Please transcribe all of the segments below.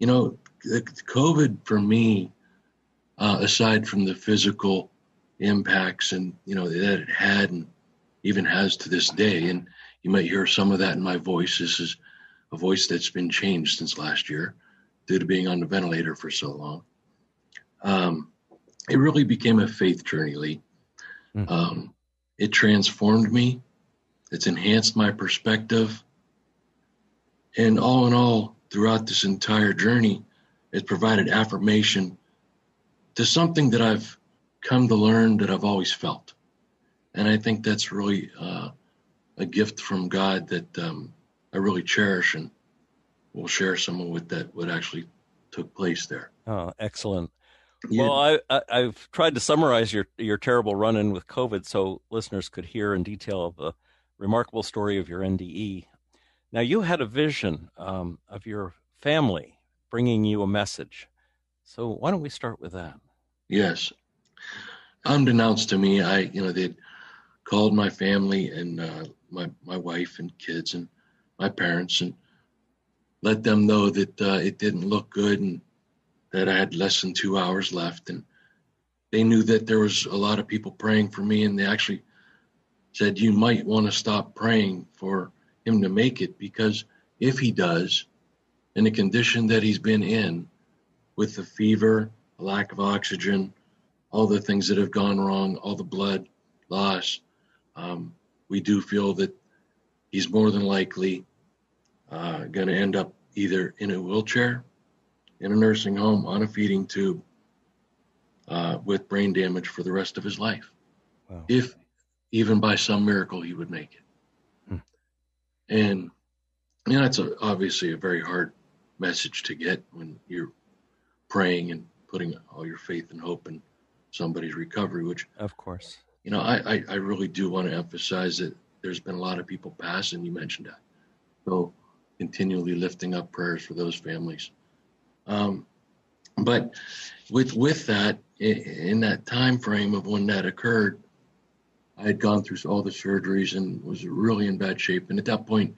You know, COVID for me, uh, aside from the physical impacts and you know that it had and even has to this day, and you might hear some of that in my voice. This is a voice that's been changed since last year due to being on the ventilator for so long. Um, it really became a faith journey, Lee. Mm-hmm. Um, it transformed me. It's enhanced my perspective. And all in all, throughout this entire journey, it provided affirmation to something that I've come to learn that I've always felt. And I think that's really uh, a gift from God that um, I really cherish and will share some of what that what actually took place there. Oh, excellent. Yeah. Well, I, I, have tried to summarize your your terrible run in with COVID so listeners could hear in detail the remarkable story of your NDE. Now, you had a vision um, of your family bringing you a message. So, why don't we start with that? Yes. Unbeknownst to me, I, you know, they'd called my family and uh, my, my wife and kids and my parents and let them know that uh, it didn't look good and that I had less than two hours left. And they knew that there was a lot of people praying for me, and they actually said, You might want to stop praying for him to make it because if he does, in the condition that he's been in, with the fever, a lack of oxygen, all the things that have gone wrong, all the blood loss, um, we do feel that he's more than likely uh, going to end up either in a wheelchair in a nursing home on a feeding tube uh, with brain damage for the rest of his life. Wow. If even by some miracle he would make it. And you know, that's a, obviously a very hard message to get when you're praying and putting all your faith and hope in somebody's recovery, which of course, you know, I, I, I really do want to emphasize that there's been a lot of people pass and you mentioned that. So continually lifting up prayers for those families. Um, but with with that, in that time frame of when that occurred, I had gone through all the surgeries and was really in bad shape. And at that point,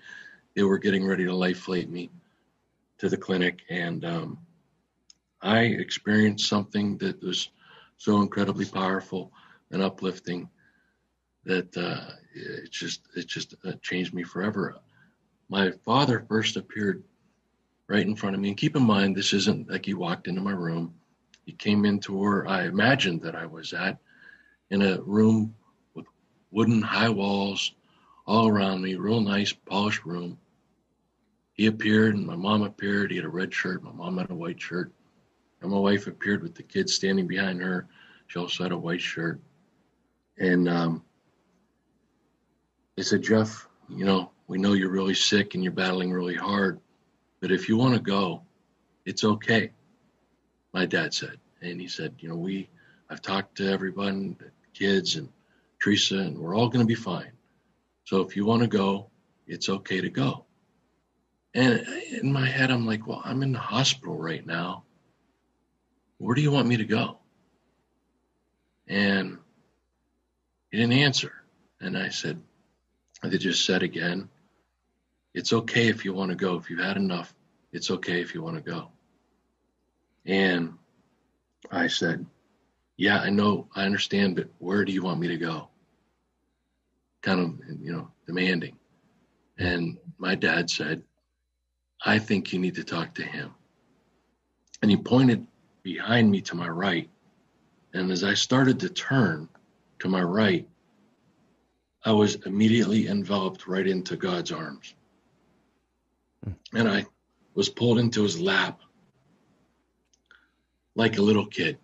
they were getting ready to life flight me to the clinic, and um, I experienced something that was so incredibly powerful and uplifting that uh, it just it just uh, changed me forever. My father first appeared right in front of me. And keep in mind, this isn't like he walked into my room. He came into where I imagined that I was at in a room wooden high walls all around me, real nice, polished room. He appeared and my mom appeared. He had a red shirt. My mom had a white shirt. And my wife appeared with the kids standing behind her. She also had a white shirt. And um, they said, Jeff, you know, we know you're really sick and you're battling really hard. But if you want to go, it's okay. My dad said, and he said, you know, we, I've talked to everyone, kids and Teresa, and we're all going to be fine. So if you want to go, it's okay to go. And in my head, I'm like, well, I'm in the hospital right now. Where do you want me to go? And he didn't answer. And I said, they just said again, it's okay if you want to go. If you've had enough, it's okay if you want to go. And I said, Yeah, I know, I understand, but where do you want me to go? Kind of, you know, demanding. And my dad said, I think you need to talk to him. And he pointed behind me to my right. And as I started to turn to my right, I was immediately enveloped right into God's arms. Hmm. And I was pulled into his lap like a little kid.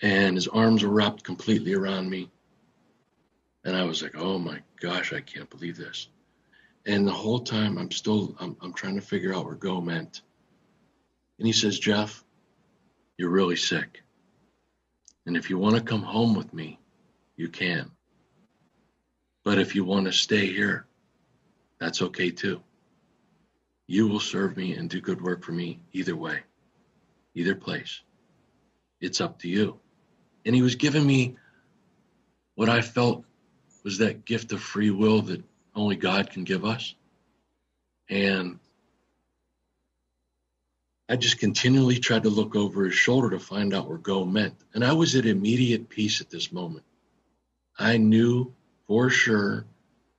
And his arms were wrapped completely around me. And I was like, oh my gosh, I can't believe this. And the whole time I'm still I'm, I'm trying to figure out where go meant. And he says, Jeff, you're really sick. And if you want to come home with me, you can. But if you want to stay here, that's okay too. You will serve me and do good work for me either way, either place. It's up to you. And he was giving me what I felt was that gift of free will that only God can give us. And I just continually tried to look over his shoulder to find out where go meant. And I was at immediate peace at this moment. I knew for sure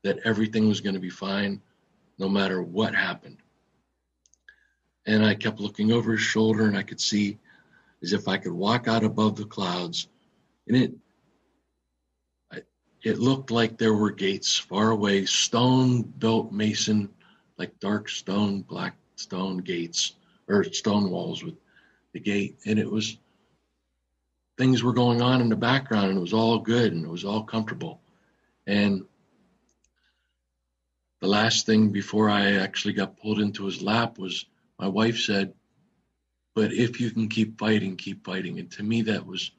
that everything was going to be fine no matter what happened. And I kept looking over his shoulder and I could see as if I could walk out above the clouds. And it it looked like there were gates far away, stone built mason, like dark stone, black stone gates or stone walls with the gate. And it was things were going on in the background and it was all good and it was all comfortable. And the last thing before I actually got pulled into his lap was my wife said, But if you can keep fighting, keep fighting. And to me, that was,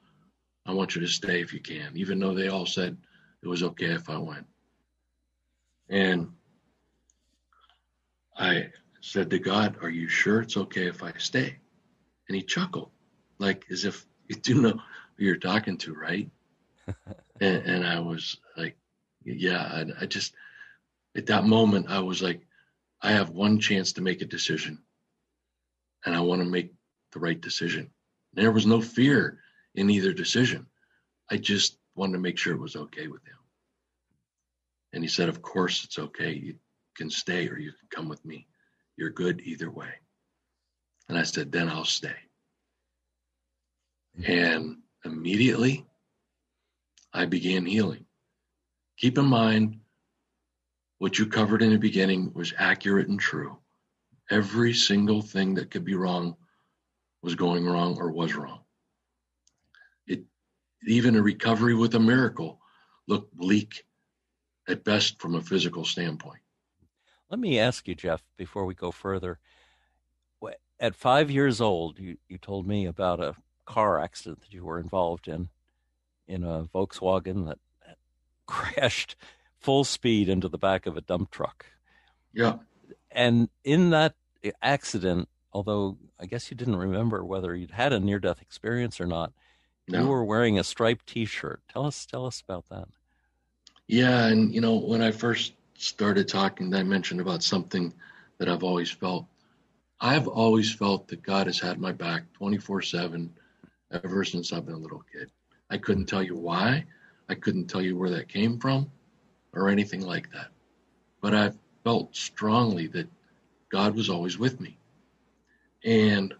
I want you to stay if you can, even though they all said it was okay if I went. And I said to God, Are you sure it's okay if I stay? And he chuckled, like as if you do know who you're talking to, right? and, and I was like, Yeah, I, I just, at that moment, I was like, I have one chance to make a decision, and I want to make the right decision. And there was no fear in either decision. I just wanted to make sure it was okay with him. And he said, Of course, it's okay. You can stay or you can come with me. You're good either way. And I said, Then I'll stay. And immediately, I began healing. Keep in mind, what you covered in the beginning was accurate and true. Every single thing that could be wrong was going wrong or was wrong. Even a recovery with a miracle looked bleak at best from a physical standpoint. Let me ask you, Jeff, before we go further. At five years old, you, you told me about a car accident that you were involved in, in a Volkswagen that crashed full speed into the back of a dump truck. Yeah. And in that accident, although I guess you didn't remember whether you'd had a near death experience or not, no. you were wearing a striped t shirt. Tell us tell us about that. Yeah, and you know, when I first started talking, I mentioned about something that I've always felt. I've always felt that God has had my back 24 7 ever since I've been a little kid. I couldn't tell you why. I couldn't tell you where that came from or anything like that. But I've felt strongly that God was always with me. And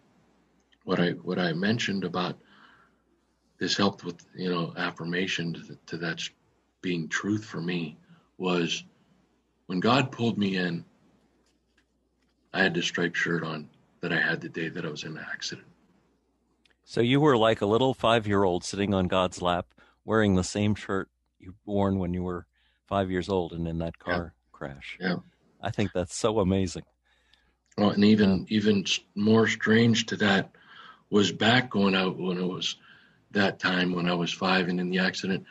what I what I mentioned about this helped with you know affirmation to, to that being truth for me was when God pulled me in. I had this striped shirt on that I had the day that I was in the accident. So you were like a little five year old sitting on God's lap wearing the same shirt you worn when you were five years old and in that car yeah. crash. Yeah. I think that's so amazing. Well, and even even more strange to that was back going out when it was that time when I was five and in the accident,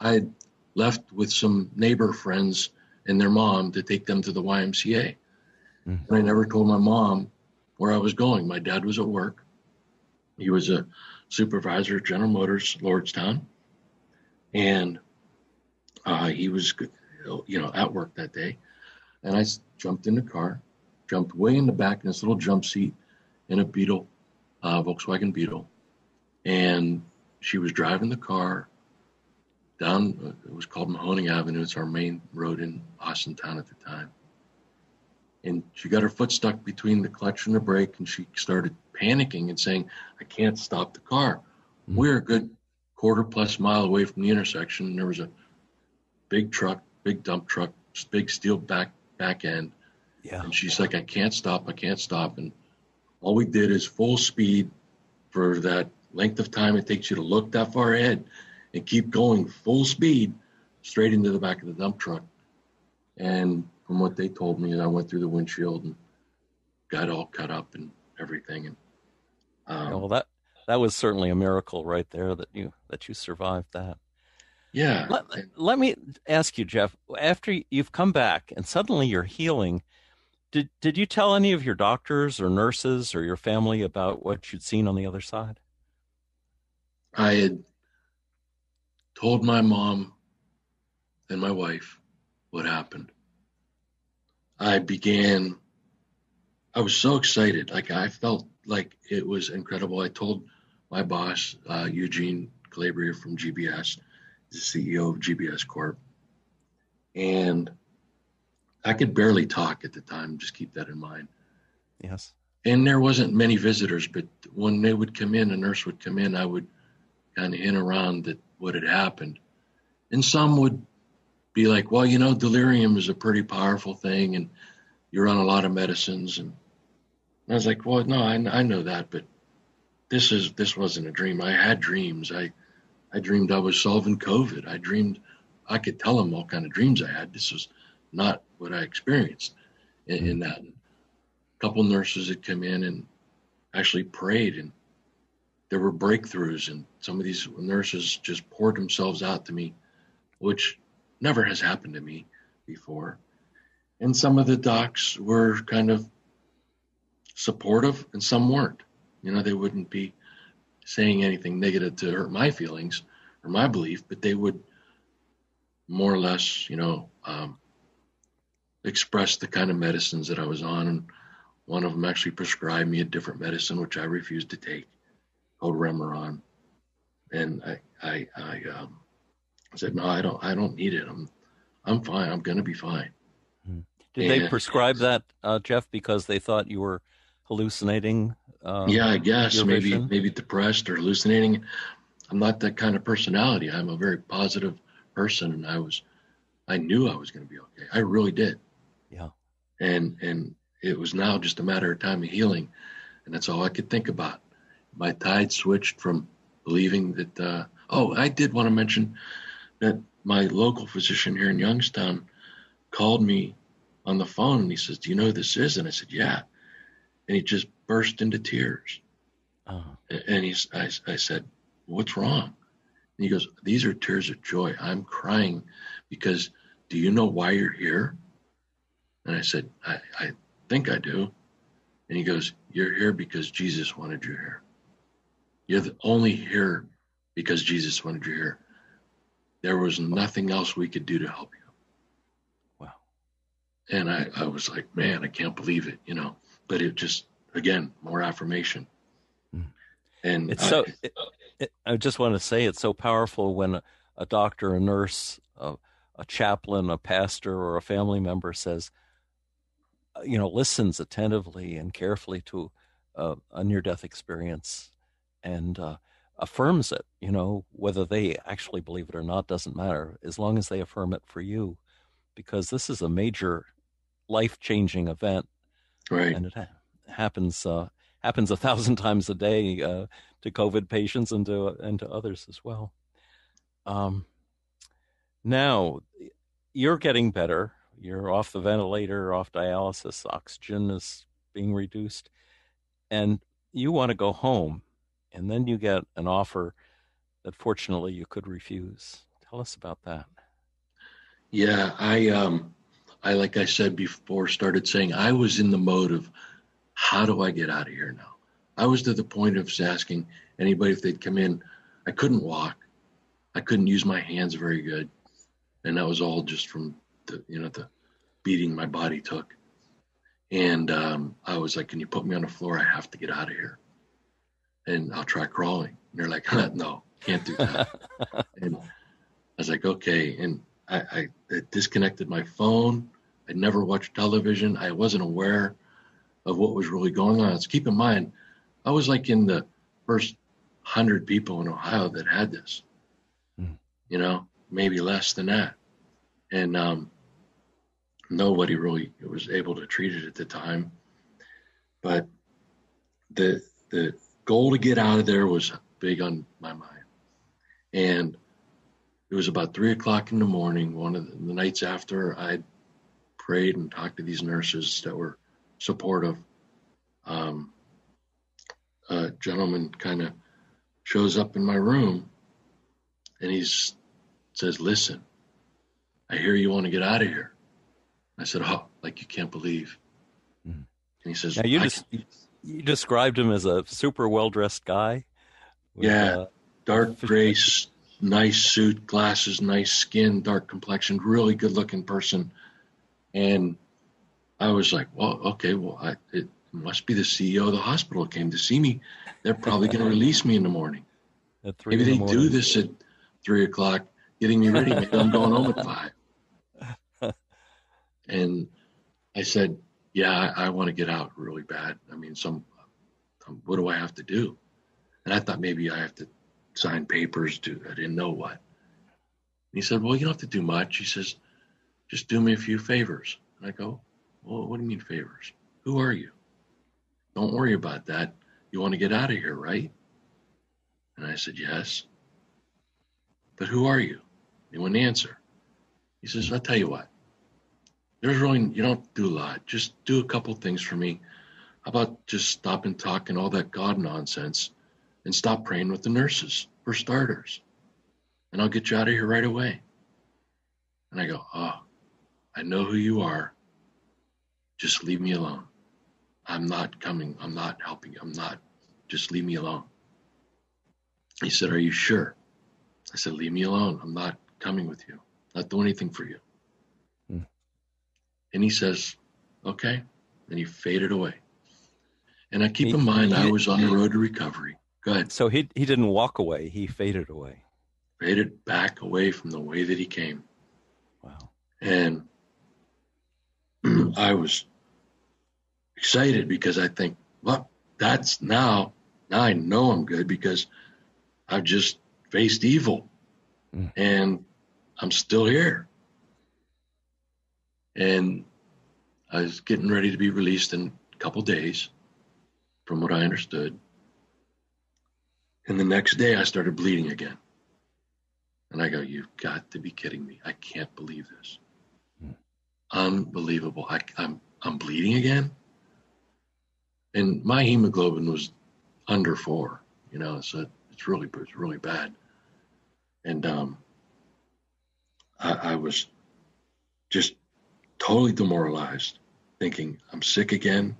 I left with some neighbor friends and their mom to take them to the YMCA. Mm-hmm. And I never told my mom where I was going. My dad was at work. He was a supervisor at General Motors, Lordstown. And uh, he was, you know, at work that day, and I jumped in the car, jumped way in the back in this little jump seat in a Beetle, uh, Volkswagen Beetle, and she was driving the car down. It was called Mahoning Avenue. It's our main road in Austintown at the time. And she got her foot stuck between the clutch and the brake, and she started panicking and saying, "I can't stop the car." Mm-hmm. We're a good quarter plus mile away from the intersection, and there was a big truck, big dump truck, big steel back back end. Yeah. And she's like, I can't stop, I can't stop. And all we did is full speed for that length of time it takes you to look that far ahead and keep going full speed straight into the back of the dump truck. And from what they told me, and I went through the windshield and got all cut up and everything. And um, well, that that was certainly a miracle right there that you that you survived that. Yeah. Let, let me ask you, Jeff. After you've come back and suddenly you're healing, did did you tell any of your doctors or nurses or your family about what you'd seen on the other side? I had told my mom and my wife what happened. I began I was so excited. Like I felt like it was incredible. I told my boss, uh, Eugene Calabria from GBS, the CEO of GBS Corp, and I could barely talk at the time. Just keep that in mind. Yes. And there wasn't many visitors, but when they would come in, a nurse would come in, I would kind of hint around that what had happened, and some would be like, "Well, you know, delirium is a pretty powerful thing, and you're on a lot of medicines." And I was like, "Well, no, I, I know that, but this is this wasn't a dream. I had dreams. I I dreamed I was solving COVID. I dreamed I could tell them all kind of dreams I had. This was not what I experienced in, in mm-hmm. that. A couple nurses had come in and actually prayed, and there were breakthroughs, and some of these nurses just poured themselves out to me, which never has happened to me before. And some of the docs were kind of supportive, and some weren't. You know, they wouldn't be saying anything negative to hurt my feelings or my belief, but they would more or less, you know, um, express the kind of medicines that I was on. And one of them actually prescribed me a different medicine, which I refused to take, called Remeron. And I, I, I, um, said, no, I don't, I don't need it. I'm, I'm fine. I'm going to be fine. Hmm. Did and, they prescribe that, uh, Jeff, because they thought you were hallucinating? Uh, yeah, I guess maybe, vision? maybe depressed or hallucinating. I'm not that kind of personality. I'm a very positive person, and I was, I knew I was going to be okay. I really did. Yeah. And and it was now just a matter of time of healing, and that's all I could think about. My tide switched from believing that. Uh, oh, I did want to mention that my local physician here in Youngstown called me on the phone and he says, "Do you know who this is?" And I said, "Yeah," and he just burst into tears. Oh. And he's, I, I said, "What's wrong?" And he goes, These are tears of joy. I'm crying because do you know why you're here? And I said, I, I think I do. And he goes, You're here because Jesus wanted you here. You're only here because Jesus wanted you here. There was nothing else we could do to help you. Wow. And I, I was like, man, I can't believe it, you know. But it just again, more affirmation. Mm. And it's I, so it, it, I just want to say it's so powerful when a, a doctor, a nurse, a, a chaplain, a pastor, or a family member says, uh, you know, listens attentively and carefully to uh, a near death experience and uh, affirms it. You know, whether they actually believe it or not doesn't matter, as long as they affirm it for you, because this is a major life changing event. Right. And it ha- happens uh, happens a thousand times a day uh, to COVID patients and to and to others as well. Um, now you're getting better. You're off the ventilator, off dialysis. Oxygen is being reduced, and you want to go home. And then you get an offer that, fortunately, you could refuse. Tell us about that. Yeah, I um, I like I said before, started saying I was in the mode of how do I get out of here now? I was to the point of asking anybody if they'd come in. I couldn't walk. I couldn't use my hands very good. And that was all just from the, you know, the beating my body took. And um, I was like, can you put me on the floor? I have to get out of here. And I'll try crawling. And they're like, huh, no, can't do that. and I was like, okay. And I, I disconnected my phone. I never watched television. I wasn't aware of what was really going on. So keep in mind, I was like in the first hundred people in Ohio that had this, mm. you know, maybe less than that. And um, nobody really was able to treat it at the time. But the the goal to get out of there was big on my mind. And it was about three o'clock in the morning, one of the, the nights after I prayed and talked to these nurses that were supportive, um, a gentleman kind of shows up in my room and he says, Listen, I hear you want to get out of here. I said, Oh, like you can't believe. Mm. And he says, now you, just, you described him as a super well dressed guy. With, yeah, uh, dark gray, nice suit, glasses, nice skin, dark complexion, really good looking person. And I was like, well, okay, well, I, it, must be the CEO of the hospital came to see me. They're probably going to release me in the morning. Maybe they the do this at three o'clock, getting me ready. Maybe I'm going home at five. and I said, yeah, I, I want to get out really bad. I mean, some, um, what do I have to do? And I thought maybe I have to sign papers to, I didn't know what. And he said, well, you don't have to do much. He says, just do me a few favors. And I go, well, what do you mean favors? Who are you? Don't worry about that. You want to get out of here, right? And I said, yes. But who are you? He wouldn't answer. He says, I'll tell you what. There's really, you don't do a lot. Just do a couple things for me. How about just stop and talk and all that God nonsense and stop praying with the nurses for starters? And I'll get you out of here right away. And I go, oh, I know who you are. Just leave me alone. I'm not coming. I'm not helping. I'm not. Just leave me alone. He said, Are you sure? I said, Leave me alone. I'm not coming with you. Not doing anything for you. And he says, Okay. And he faded away. And I keep he, in mind, I was on the road to recovery. Go ahead. So he, he didn't walk away, he faded away. Faded back away from the way that he came. Wow. And I was excited because I think, well, that's now, now I know I'm good because I've just faced evil mm. and I'm still here. And I was getting ready to be released in a couple days, from what I understood. And the next day I started bleeding again. And I go, You've got to be kidding me. I can't believe this. Unbelievable. I, I'm, I'm bleeding again. And my hemoglobin was under four, you know, so it's really it's really bad. And um, I, I was just totally demoralized, thinking I'm sick again.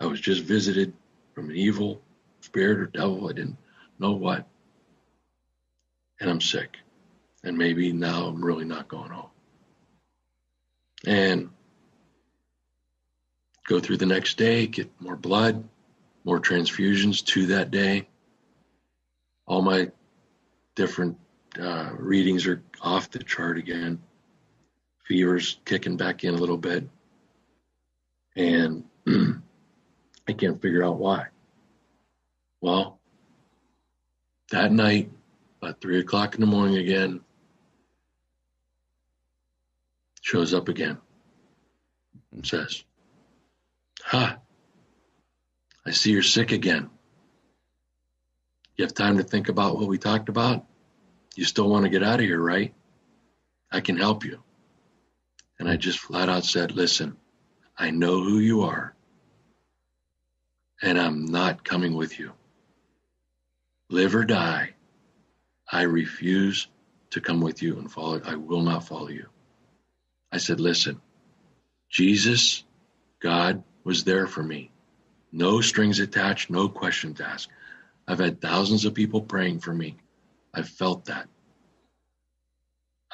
I was just visited from an evil spirit or devil. I didn't know what. And I'm sick. And maybe now I'm really not going home. And go through the next day, get more blood, more transfusions to that day all my different uh, readings are off the chart again. Fever's kicking back in a little bit. And I can't figure out why. Well, that night, about three o'clock in the morning again, shows up again and says, Ha, I see you're sick again. You have time to think about what we talked about? You still want to get out of here, right? I can help you. And I just flat out said, listen, I know who you are, and I'm not coming with you. Live or die, I refuse to come with you and follow. I will not follow you. I said, listen, Jesus, God was there for me. No strings attached, no questions asked. I've had thousands of people praying for me. I've felt that.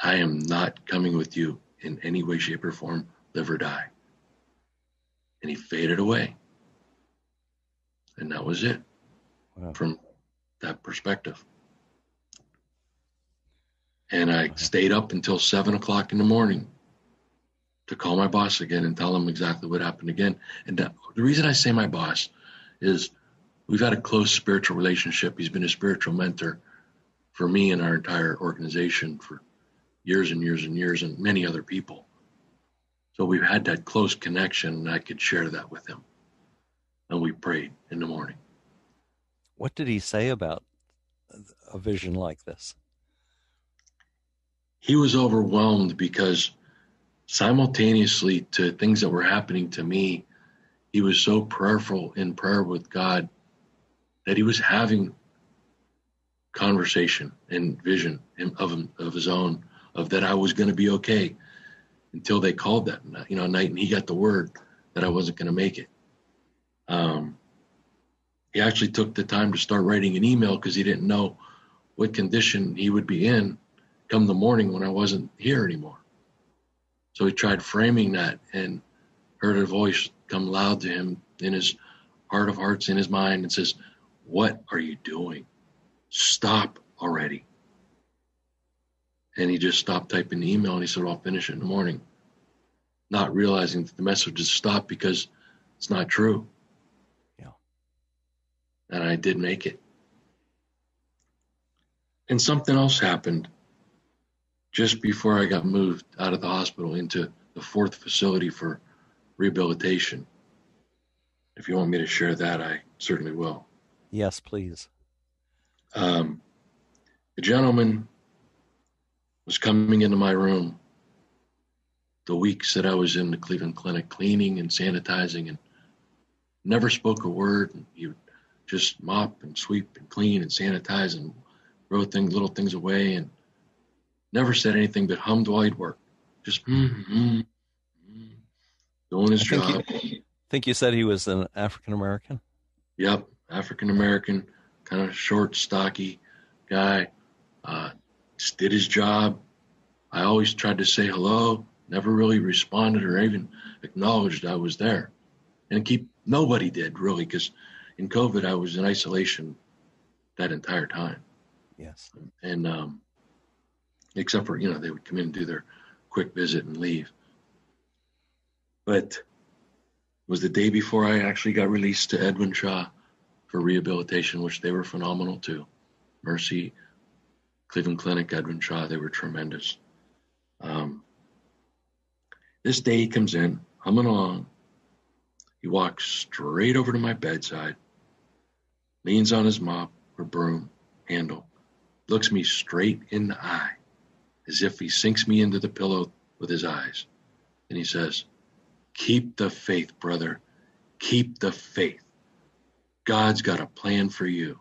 I am not coming with you in any way, shape, or form, live or die. And he faded away. And that was it wow. from that perspective. And I wow. stayed up until seven o'clock in the morning to call my boss again and tell him exactly what happened again. And that, the reason I say my boss is we've had a close spiritual relationship. He's been a spiritual mentor for me and our entire organization for years and years and years, and many other people. So we've had that close connection, and I could share that with him. And we prayed in the morning. What did he say about a vision like this? He was overwhelmed because simultaneously to things that were happening to me, he was so prayerful in prayer with God that he was having conversation and vision of of his own of that I was going to be okay until they called that you know night and he got the word that I wasn't going to make it. Um, he actually took the time to start writing an email because he didn't know what condition he would be in come the morning when I wasn't here anymore. So he tried framing that and heard a voice come loud to him in his heart of hearts, in his mind, and says, What are you doing? Stop already. And he just stopped typing the email and he said, I'll finish it in the morning. Not realizing that the message has stopped because it's not true. Yeah. And I did make it. And something else happened just before I got moved out of the hospital into the fourth facility for rehabilitation. If you want me to share that, I certainly will. Yes, please. Um, a gentleman was coming into my room the weeks that I was in the Cleveland Clinic cleaning and sanitizing and never spoke a word. He would just mop and sweep and clean and sanitize and throw things, little things away and never said anything but hummed while he'd work. Just mm-hmm, mm-hmm, doing his I think job. You, think you said he was an African American? Yep, African American, kind of short, stocky guy. Uh, just did his job. I always tried to say hello, never really responded or even acknowledged I was there. And keep nobody did really because in COVID I was in isolation that entire time. Yes. And um, except for you know they would come in and do their quick visit and leave. But it was the day before I actually got released to Edwin Shaw for rehabilitation, which they were phenomenal too. Mercy, Cleveland Clinic, Edwin Shaw, they were tremendous. Um, this day he comes in, humming along. He walks straight over to my bedside, leans on his mop or broom handle, looks me straight in the eye, as if he sinks me into the pillow with his eyes. And he says, Keep the faith, brother. Keep the faith. God's got a plan for you.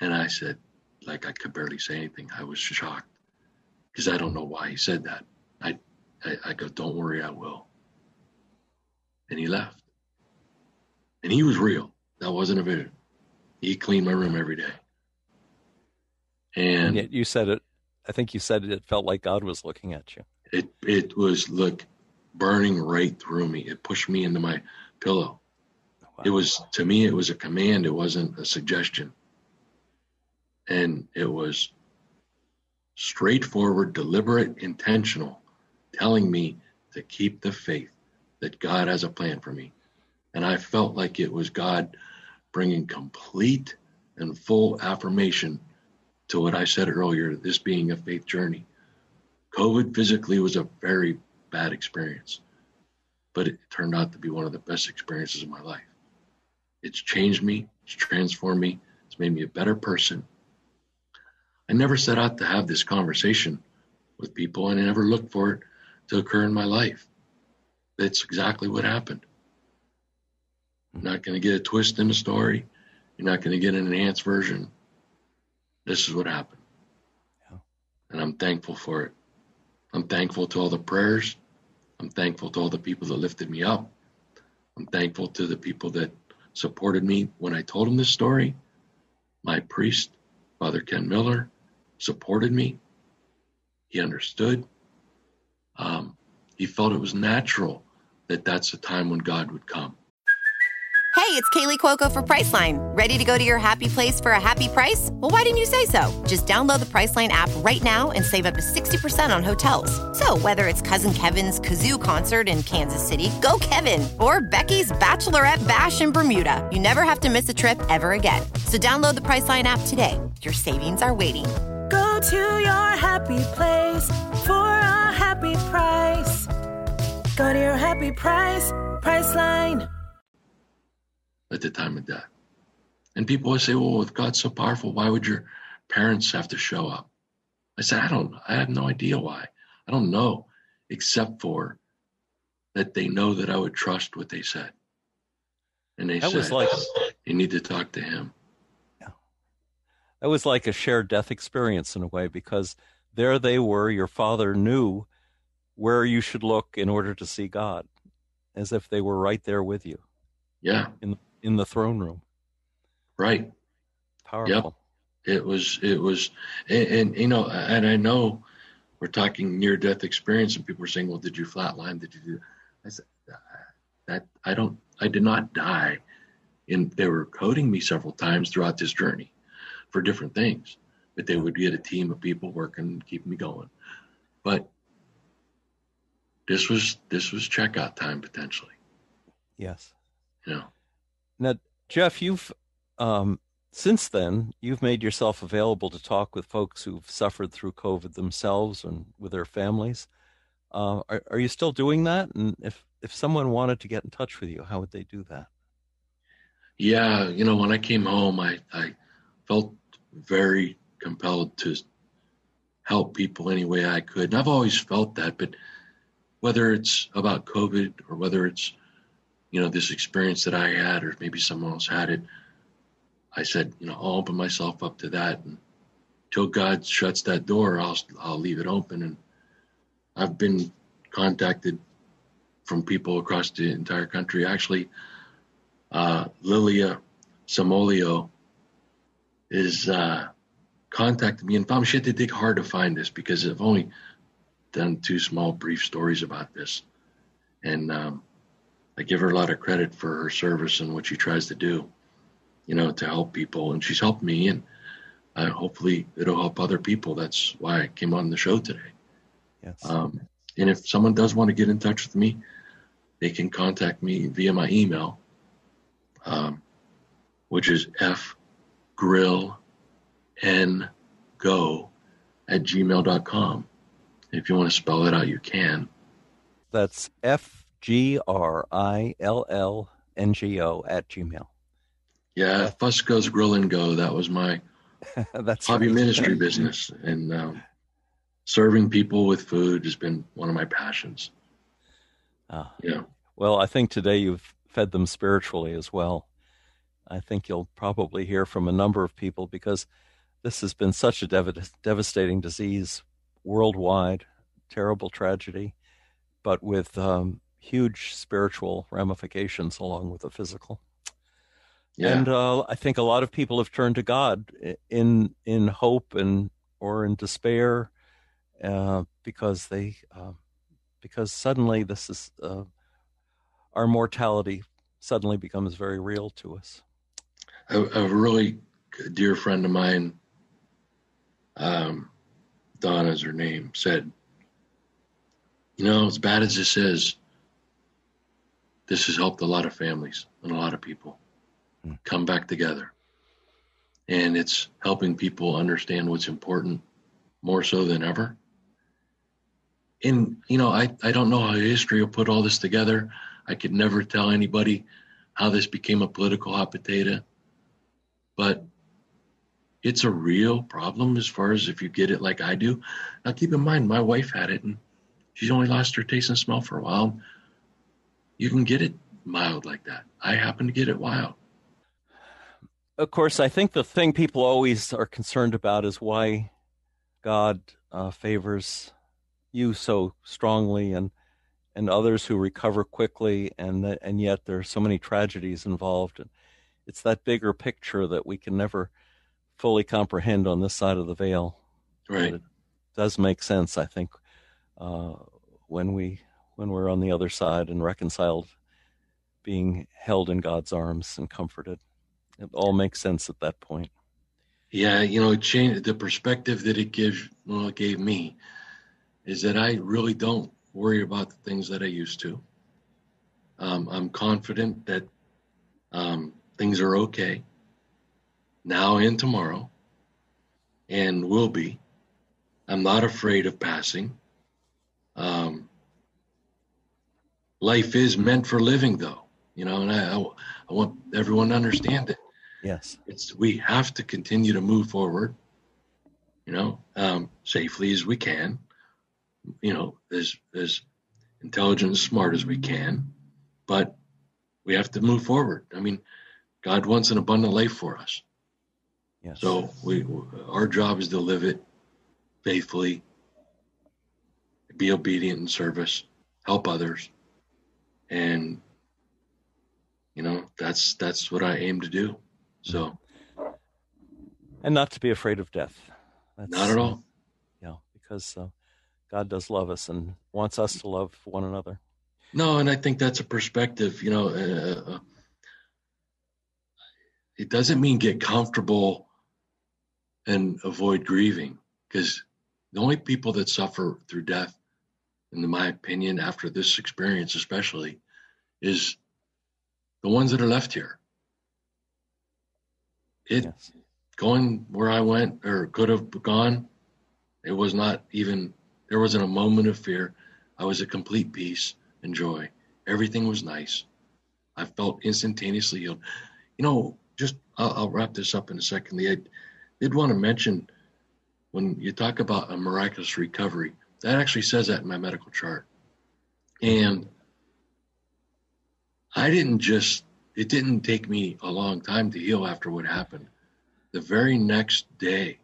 And I said, like I could barely say anything. I was shocked because I don't know why he said that. I, I, I go, don't worry, I will. And he left. And he was real. That wasn't a vision. He cleaned my room every day. And, and yet you said it. I think you said it felt like God was looking at you. It it was look burning right through me. It pushed me into my pillow. Wow. It was to me. It was a command. It wasn't a suggestion. And it was straightforward, deliberate, intentional, telling me to keep the faith that God has a plan for me. And I felt like it was God bringing complete and full affirmation to what I said earlier this being a faith journey. COVID physically was a very bad experience, but it turned out to be one of the best experiences of my life. It's changed me, it's transformed me, it's made me a better person, I never set out to have this conversation with people, and I never looked for it to occur in my life. That's exactly what happened. You're not going to get a twist in the story. You're not going to get an enhanced version. This is what happened. Yeah. And I'm thankful for it. I'm thankful to all the prayers. I'm thankful to all the people that lifted me up. I'm thankful to the people that supported me when I told them this story. My priest, Father Ken Miller, supported me. He understood. Um, he felt it was natural that that's the time when God would come. Hey, it's Kaley Cuoco for Priceline. Ready to go to your happy place for a happy price? Well, why didn't you say so? Just download the Priceline app right now and save up to 60% on hotels. So, whether it's Cousin Kevin's Kazoo concert in Kansas City, go Kevin, or Becky's Bachelorette Bash in Bermuda, you never have to miss a trip ever again. So, download the Priceline app today. Your savings are waiting Go to your happy place for a happy price. Go to your happy price, Priceline. At the time of death. And people would say, well, if God's so powerful, why would your parents have to show up? I said, I don't, I have no idea why. I don't know, except for that they know that I would trust what they said. And they that said, like, you need to talk to him that was like a shared death experience in a way because there they were. Your father knew where you should look in order to see God, as if they were right there with you. Yeah, in in the throne room. Right. Powerful. Yep. It was. It was, and, and you know, and I know we're talking near death experience, and people are saying, "Well, did you flatline? Did you do?" I said, that I don't, I did not die. And they were coding me several times throughout this journey for different things, but they would get a team of people working, keep me going. But this was this was checkout time potentially. Yes. Yeah. Now, Jeff, you've um, since then you've made yourself available to talk with folks who've suffered through COVID themselves and with their families. Uh, are, are you still doing that? And if if someone wanted to get in touch with you, how would they do that? Yeah, you know, when I came home, I I felt very compelled to help people any way I could. And I've always felt that, but whether it's about COVID or whether it's, you know, this experience that I had or maybe someone else had it, I said, you know, I'll open myself up to that. And till God shuts that door, I'll, I'll leave it open. And I've been contacted from people across the entire country. Actually, uh, Lilia Samolio is uh, contacted me and had to dig hard to find this because I've only done two small brief stories about this. And um, I give her a lot of credit for her service and what she tries to do, you know, to help people. And she's helped me, and uh, hopefully it'll help other people. That's why I came on the show today. Yes. Um, and if someone does want to get in touch with me, they can contact me via my email, um, which is fgrill n go at gmail.com. If you want to spell it out, you can. That's F G R I L L N G O at Gmail. Yeah, Fusco's Grill and Go. That was my That's hobby right. ministry business. And um, serving people with food has been one of my passions. Ah. Yeah. Well, I think today you've fed them spiritually as well. I think you'll probably hear from a number of people because this has been such a dev- devastating disease worldwide, terrible tragedy, but with um, huge spiritual ramifications along with the physical. Yeah. And uh, I think a lot of people have turned to God in in hope and or in despair uh, because they uh, because suddenly this is uh, our mortality suddenly becomes very real to us. A, a really dear friend of mine, um, Donna's her name, said, You know, as bad as this is, this has helped a lot of families and a lot of people Hmm. come back together. And it's helping people understand what's important more so than ever. And, you know, I, I don't know how history will put all this together. I could never tell anybody how this became a political hot potato but it's a real problem as far as if you get it like I do. Now, keep in mind, my wife had it and she's only lost her taste and smell for a while. You can get it mild like that. I happen to get it wild. Of course, I think the thing people always are concerned about is why God uh, favors you so strongly and and others who recover quickly, and and yet there are so many tragedies involved. And it's that bigger picture that we can never fully comprehend on this side of the veil. Right. But it does make sense, I think, uh, when we when we're on the other side and reconciled, being held in God's arms and comforted. It all makes sense at that point. Yeah, you know, it changed the perspective that it gives. Well, it gave me is that I really don't worry about the things that I used to. Um, I'm confident that um, things are okay now and tomorrow, and will be. I'm not afraid of passing. Um, life is meant for living, though, you know, and I, I, want everyone to understand it Yes. it's we have to continue to move forward you know um, safely as we can you know as as intelligent and smart as we can but we have to move forward i mean god wants an abundant life for us Yes. so we our job is to live it faithfully be obedient in service help others and you know that's that's what i aim to do so and not to be afraid of death. That's, not at all Yeah, because uh, God does love us and wants us to love one another. No, and I think that's a perspective. You know, uh, uh it doesn't mean get comfortable and avoid grieving because the only people that suffer through death, in my opinion, after this experience especially, is the ones that are left here. It yes. going where I went or could have gone, it was not even there wasn't a moment of fear. I was at complete peace and joy. Everything was nice. I felt instantaneously healed. You know, just I'll, I'll wrap this up in a second. I did want to mention when you talk about a miraculous recovery, that actually says that in my medical chart. And I didn't just, it didn't take me a long time to heal after what happened. The very next day,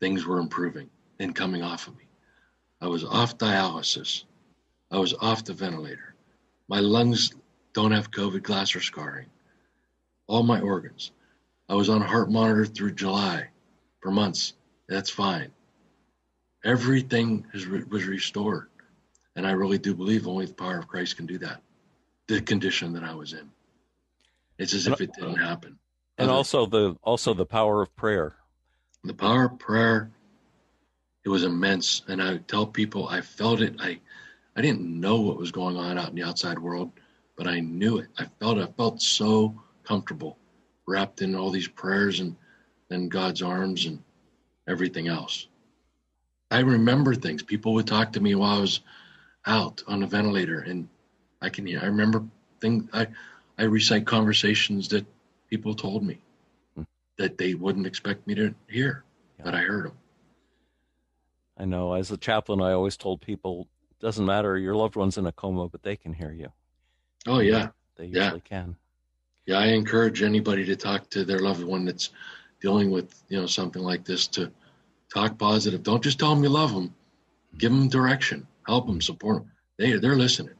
things were improving and coming off of me. I was off dialysis. I was off the ventilator. My lungs don't have COVID glass or scarring all my organs. I was on a heart monitor through July for months. That's fine. Everything re- was restored. And I really do believe only the power of Christ can do that. The condition that I was in. It's as if it uh, didn't happen. And Other, also the also the power of prayer. The power of prayer, it was immense. And I tell people I felt it. I I didn't know what was going on out in the outside world, but I knew it. I felt I felt so comfortable, wrapped in all these prayers and and God's arms and everything else. I remember things. People would talk to me while I was out on the ventilator, and I can hear. I remember things. I I recite conversations that people told me hmm. that they wouldn't expect me to hear, yeah. but I heard them. I know. As a chaplain, I always told people, doesn't matter. Your loved one's in a coma, but they can hear you. Oh yeah, they usually yeah. can yeah, I encourage anybody to talk to their loved one that's dealing with you know something like this to talk positive. Don't just tell them you love them. Give them direction. Help them. Support them. They they're listening.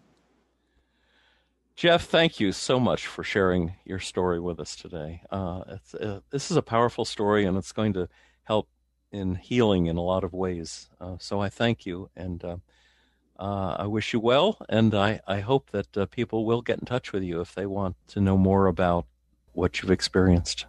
Jeff, thank you so much for sharing your story with us today. Uh, uh, this is a powerful story, and it's going to help in healing in a lot of ways. Uh, so I thank you, and uh, uh, I wish you well, and I, I hope that uh, people will get in touch with you if they want to know more about what you've experienced.